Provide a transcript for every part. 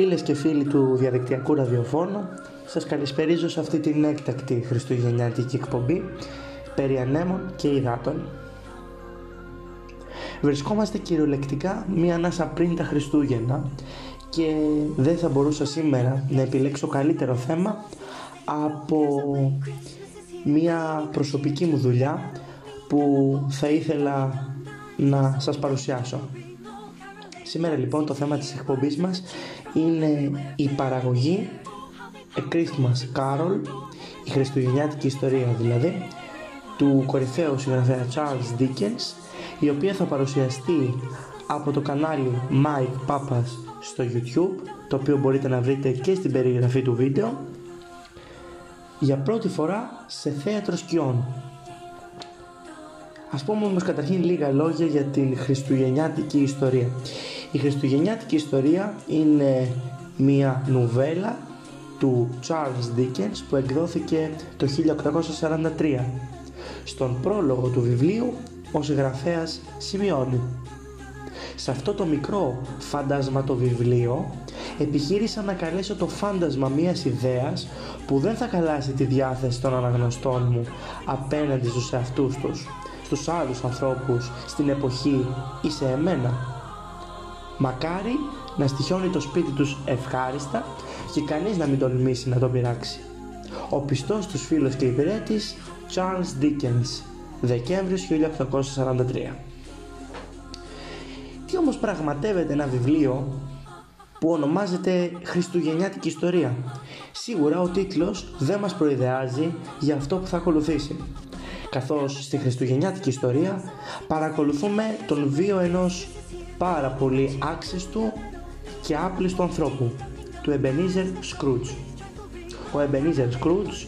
Φίλες και φίλοι του διαδικτυακού ραδιοφώνου, σας καλησπερίζω σε αυτή την έκτακτη χριστουγεννιάτικη εκπομπή περί ανέμων και υδάτων. Βρισκόμαστε κυριολεκτικά μία ανάσα πριν τα Χριστούγεννα και δεν θα μπορούσα σήμερα να επιλέξω καλύτερο θέμα από μία προσωπική μου δουλειά που θα ήθελα να σας παρουσιάσω. Σήμερα λοιπόν το θέμα της εκπομπής μας είναι η παραγωγή A Christmas Carol, η χριστουγεννιάτικη ιστορία δηλαδή, του κορυφαίου συγγραφέα Charles Dickens, η οποία θα παρουσιαστεί από το κανάλι Mike Papas στο YouTube, το οποίο μπορείτε να βρείτε και στην περιγραφή του βίντεο, για πρώτη φορά σε θέατρο σκιών. Ας πούμε όμως καταρχήν λίγα λόγια για την χριστουγεννιάτικη ιστορία. Η χριστουγεννιάτικη ιστορία είναι μια νουβέλα του Charles Dickens που εκδόθηκε το 1843. Στον πρόλογο του βιβλίου ο συγγραφέας σημειώνει σε αυτό το μικρό φαντασματοβιβλίο επιχείρησα να καλέσω το φάντασμα μιας ιδέας που δεν θα καλάσει τη διάθεση των αναγνωστών μου απέναντι στους εαυτούς τους, στους άλλους ανθρώπους, στην εποχή ή σε εμένα. Μακάρι να στοιχιώνει το σπίτι τους ευχάριστα και κανείς να μην τολμήσει να το πειράξει. Ο πιστός τους φίλος και υπηρέτης Charles Dickens, Δεκέμβριος 1843. Τι όμως πραγματεύεται ένα βιβλίο που ονομάζεται Χριστουγεννιάτικη Ιστορία. Σίγουρα ο τίτλος δεν μας προειδεάζει για αυτό που θα ακολουθήσει. Καθώς στη Χριστουγεννιάτικη Ιστορία παρακολουθούμε τον βίο ενός πάρα πολύ άξιστου και άπλιστου ανθρώπου, του Ebenezer Scrooge. Ο Ebenezer Scrooge,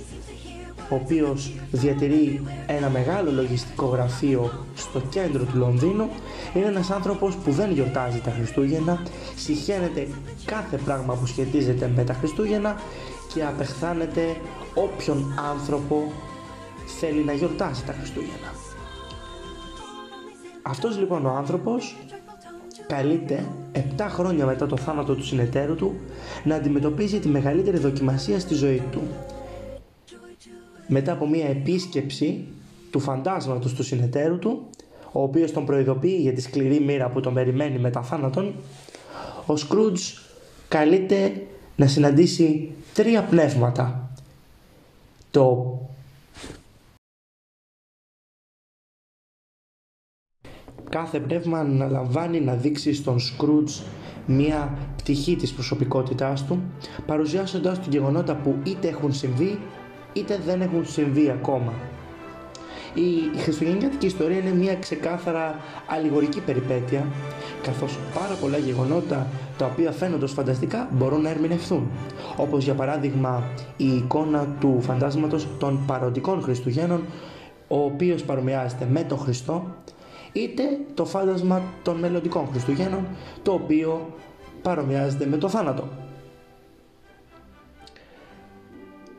ο οποίος διατηρεί ένα μεγάλο λογιστικό γραφείο στο κέντρο του Λονδίνου, είναι ένας άνθρωπος που δεν γιορτάζει τα Χριστούγεννα, συχαίνεται κάθε πράγμα που σχετίζεται με τα Χριστούγεννα και απεχθάνεται όποιον άνθρωπο θέλει να γιορτάσει τα Χριστούγεννα. Αυτός λοιπόν ο άνθρωπος καλείται 7 χρόνια μετά το θάνατο του συνεταίρου του να αντιμετωπίσει τη μεγαλύτερη δοκιμασία στη ζωή του. Μετά από μια επίσκεψη του φαντάσματος του συνεταίρου του, ο οποίος τον προειδοποιεί για τη σκληρή μοίρα που τον περιμένει μετά θάνατον, ο Σκρούτζ καλείται να συναντήσει τρία πνεύματα. Το κάθε πνεύμα αναλαμβάνει να δείξει στον Σκρούτζ μία πτυχή της προσωπικότητάς του, παρουσιάζοντας του γεγονότα που είτε έχουν συμβεί, είτε δεν έχουν συμβεί ακόμα. Η χριστουγεννιάτικη ιστορία είναι μια ξεκάθαρα αλληγορική περιπέτεια, καθώς πάρα πολλά γεγονότα τα οποία φαίνονται ως φανταστικά μπορούν να ερμηνευθούν. Όπως για παράδειγμα η εικόνα του φαντάσματος των παροντικών Χριστουγέννων, ο οποίος παρομοιάζεται με τον Χριστό, είτε το φάντασμα των μελλοντικών Χριστουγέννων, το οποίο παρομοιάζεται με το θάνατο.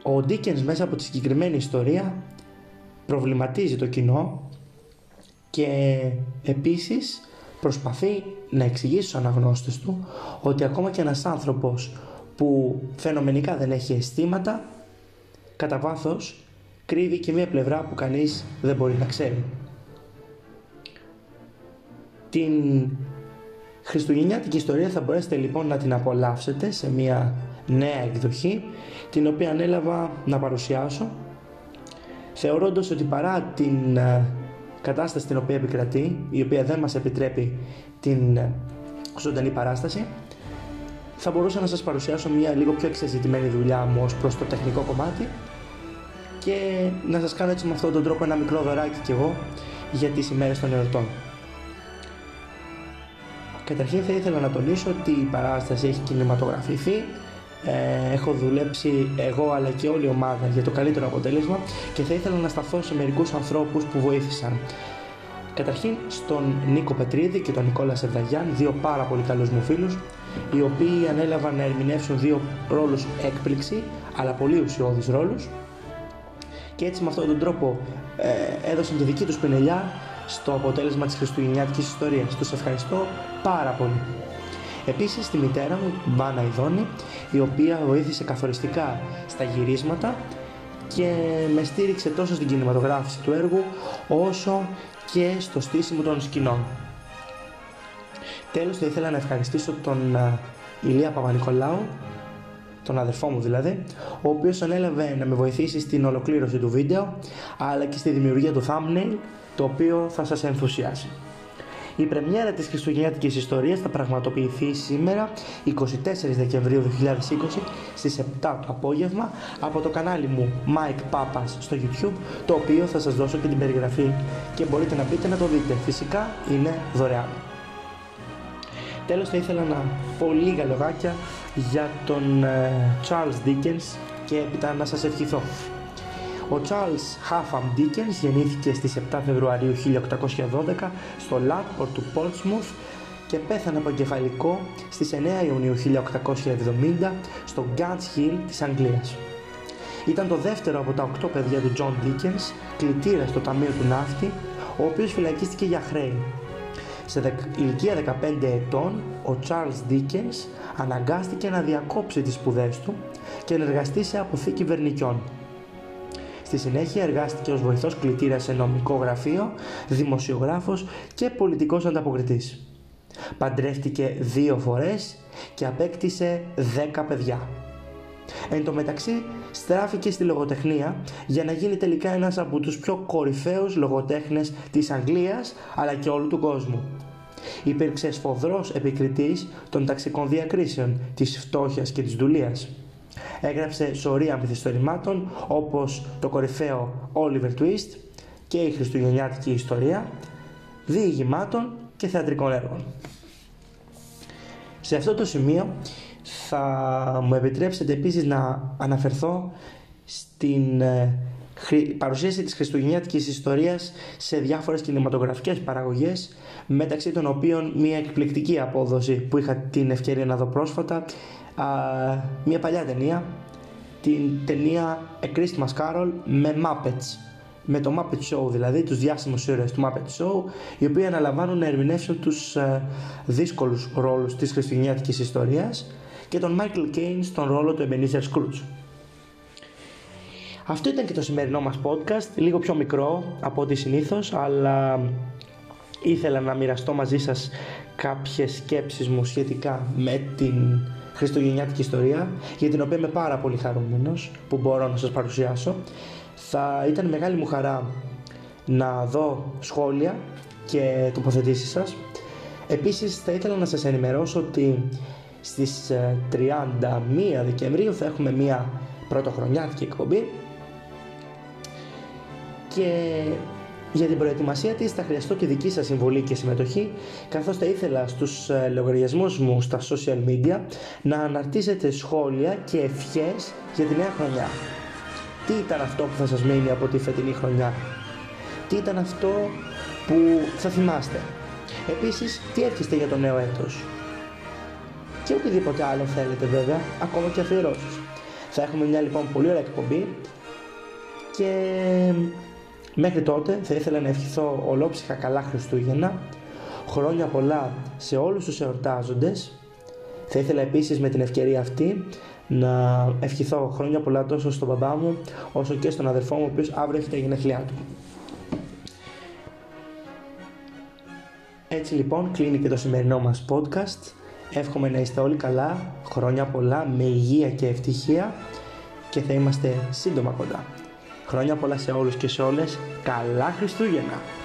Ο Ντίκενς μέσα από τη συγκεκριμένη ιστορία προβληματίζει το κοινό και επίσης προσπαθεί να εξηγήσει στους αναγνώστες του ότι ακόμα και ένας άνθρωπος που φαινομενικά δεν έχει αισθήματα κατά βάθος κρύβει και μία πλευρά που κανείς δεν μπορεί να ξέρει. Την χριστουγεννιάτικη ιστορία θα μπορέσετε λοιπόν να την απολαύσετε σε μια νέα εκδοχή την οποία ανέλαβα να παρουσιάσω θεωρώντας ότι παρά την ε, κατάσταση την οποία επικρατεί η οποία δεν μας επιτρέπει την ε, ζωντανή παράσταση θα μπορούσα να σας παρουσιάσω μια λίγο πιο εξεζητημένη δουλειά μου ως προς το τεχνικό κομμάτι και να σας κάνω έτσι με αυτόν τον τρόπο ένα μικρό δωράκι κι εγώ για τις ημέρες των εορτών. Καταρχήν θα ήθελα να τονίσω ότι η παράσταση έχει κινηματογραφηθεί ε, έχω δουλέψει εγώ αλλά και όλη η ομάδα για το καλύτερο αποτέλεσμα και θα ήθελα να σταθώ σε μερικούς ανθρώπους που βοήθησαν. Καταρχήν στον Νίκο Πετρίδη και τον Νικόλα Σερδαγιάν, δύο πάρα πολύ καλούς μου φίλους, οι οποίοι ανέλαβαν να ερμηνεύσουν δύο ρόλους έκπληξη, αλλά πολύ ουσιώδεις ρόλους και έτσι με αυτόν τον τρόπο ε, έδωσαν τη δική τους πινελιά στο αποτέλεσμα της χριστουγεννιάτικης ιστορίας. Τους ευχαριστώ πάρα πολύ. Επίσης τη μητέρα μου, Μπάνα Ιδόνη, η οποία βοήθησε καθοριστικά στα γυρίσματα και με στήριξε τόσο στην κινηματογράφηση του έργου όσο και στο στήσιμο των σκηνών. Τέλος θα ήθελα να ευχαριστήσω τον Ηλία Παπα-Νικολάου, τον αδερφό μου δηλαδή, ο οποίος ανέλαβε να με βοηθήσει στην ολοκλήρωση του βίντεο αλλά και στη δημιουργία του thumbnail το οποίο θα σας ενθουσιάσει. Η πρεμιέρα της Χριστουγεννιάτικης Ιστορίας θα πραγματοποιηθεί σήμερα 24 Δεκεμβρίου 2020 στις 7 το απόγευμα από το κανάλι μου Mike Papas στο YouTube το οποίο θα σας δώσω και την περιγραφή και μπορείτε να μπείτε να το δείτε. Φυσικά είναι δωρεάν. Τέλος θα ήθελα να πω λίγα λογάκια για τον ε, Charles Dickens και έπειτα να σας ευχηθώ. Ο Charles Hapham Dickens γεννήθηκε στις 7 Φεβρουαρίου 1812 στο Λάτπορ του Portsmouth και πέθανε από εγκεφαλικό στις 9 Ιουνίου 1870 στο Gants Hill της Αγγλίας. Ήταν το δεύτερο από τα 8 παιδιά του John Dickens, κλητήρας στο Ταμείο του Ναύτη, ο οποίος φυλακίστηκε για χρέη. Σε ηλικία 15 ετών, ο Charles Dickens αναγκάστηκε να διακόψει τις σπουδές του και να εργαστεί σε αποθήκη βερνικιών. Στη συνέχεια εργάστηκε ως βοηθός κλητήρας σε νομικό γραφείο, δημοσιογράφος και πολιτικός ανταποκριτής. Παντρεύτηκε δύο φορές και απέκτησε δέκα παιδιά. Εν τω μεταξύ στράφηκε στη λογοτεχνία για να γίνει τελικά ένας από τους πιο κορυφαίους λογοτέχνες της Αγγλίας αλλά και όλου του κόσμου. Υπήρξε σφοδρός επικριτής των ταξικών διακρίσεων, της φτώχειας και της δουλείας. Έγραψε σωρία μυθιστορημάτων όπως το κορυφαίο Oliver Twist και η Χριστουγεννιάτικη ιστορία, διηγημάτων και θεατρικών έργων. Σε αυτό το σημείο θα μου επιτρέψετε επίσης να αναφερθώ στην ε, παρουσίαση της χριστουγεννιάτικης ιστορίας σε διάφορες κινηματογραφικές παραγωγές μεταξύ των οποίων μια εκπληκτική απόδοση που είχα την ευκαιρία να δω πρόσφατα μια παλιά ταινία την ταινία A Christmas Carol με Muppets με το Muppet Show δηλαδή τους διάσημους ήρωες του Muppet Show οι οποίοι αναλαμβάνουν να ερμηνεύσουν τους ε, δύσκολους ρόλους της χριστουγεννιάτικης ιστορίας και τον Michael Caine στον ρόλο του Ebenezer Scrooge. Αυτό ήταν και το σημερινό μας podcast, λίγο πιο μικρό από ό,τι συνήθως, αλλά ήθελα να μοιραστώ μαζί σας κάποιες σκέψεις μου σχετικά με την χριστουγεννιάτικη ιστορία, για την οποία είμαι πάρα πολύ χαρούμενος που μπορώ να σας παρουσιάσω. Θα ήταν μεγάλη μου χαρά να δω σχόλια και τοποθετήσεις σας. Επίσης θα ήθελα να σας ενημερώσω ότι στις 31 ε, Δεκεμβρίου θα έχουμε μια πρωτοχρονιάτικη εκπομπή και για την προετοιμασία της θα χρειαστώ και δική σας συμβολή και συμμετοχή καθώς θα ήθελα στους ε, λογαριασμούς μου στα social media να αναρτήσετε σχόλια και ευχές για τη νέα χρονιά. Τι ήταν αυτό που θα σας μείνει από τη φετινή χρονιά; Τι ήταν αυτό που θα θυμάστε; Επίσης, τι εύχεστε για το νέο έτος; Και οτιδήποτε άλλο θέλετε βέβαια, ακόμα και αφιερώσεις. Θα έχουμε μια λοιπόν πολύ ωραία εκπομπή και Μέχρι τότε θα ήθελα να ευχηθώ ολόψυχα καλά Χριστούγεννα, χρόνια πολλά σε όλους τους εορτάζοντες. Θα ήθελα επίσης με την ευκαιρία αυτή να ευχηθώ χρόνια πολλά τόσο στον μπαμπά μου όσο και στον αδερφό μου ο οποίος αύριο έχει τα γενέθλιά του. Έτσι λοιπόν κλείνει και το σημερινό μας podcast. Εύχομαι να είστε όλοι καλά, χρόνια πολλά, με υγεία και ευτυχία και θα είμαστε σύντομα κοντά. Χρόνια πολλά σε όλους και σε όλες. Καλά Χριστούγεννα!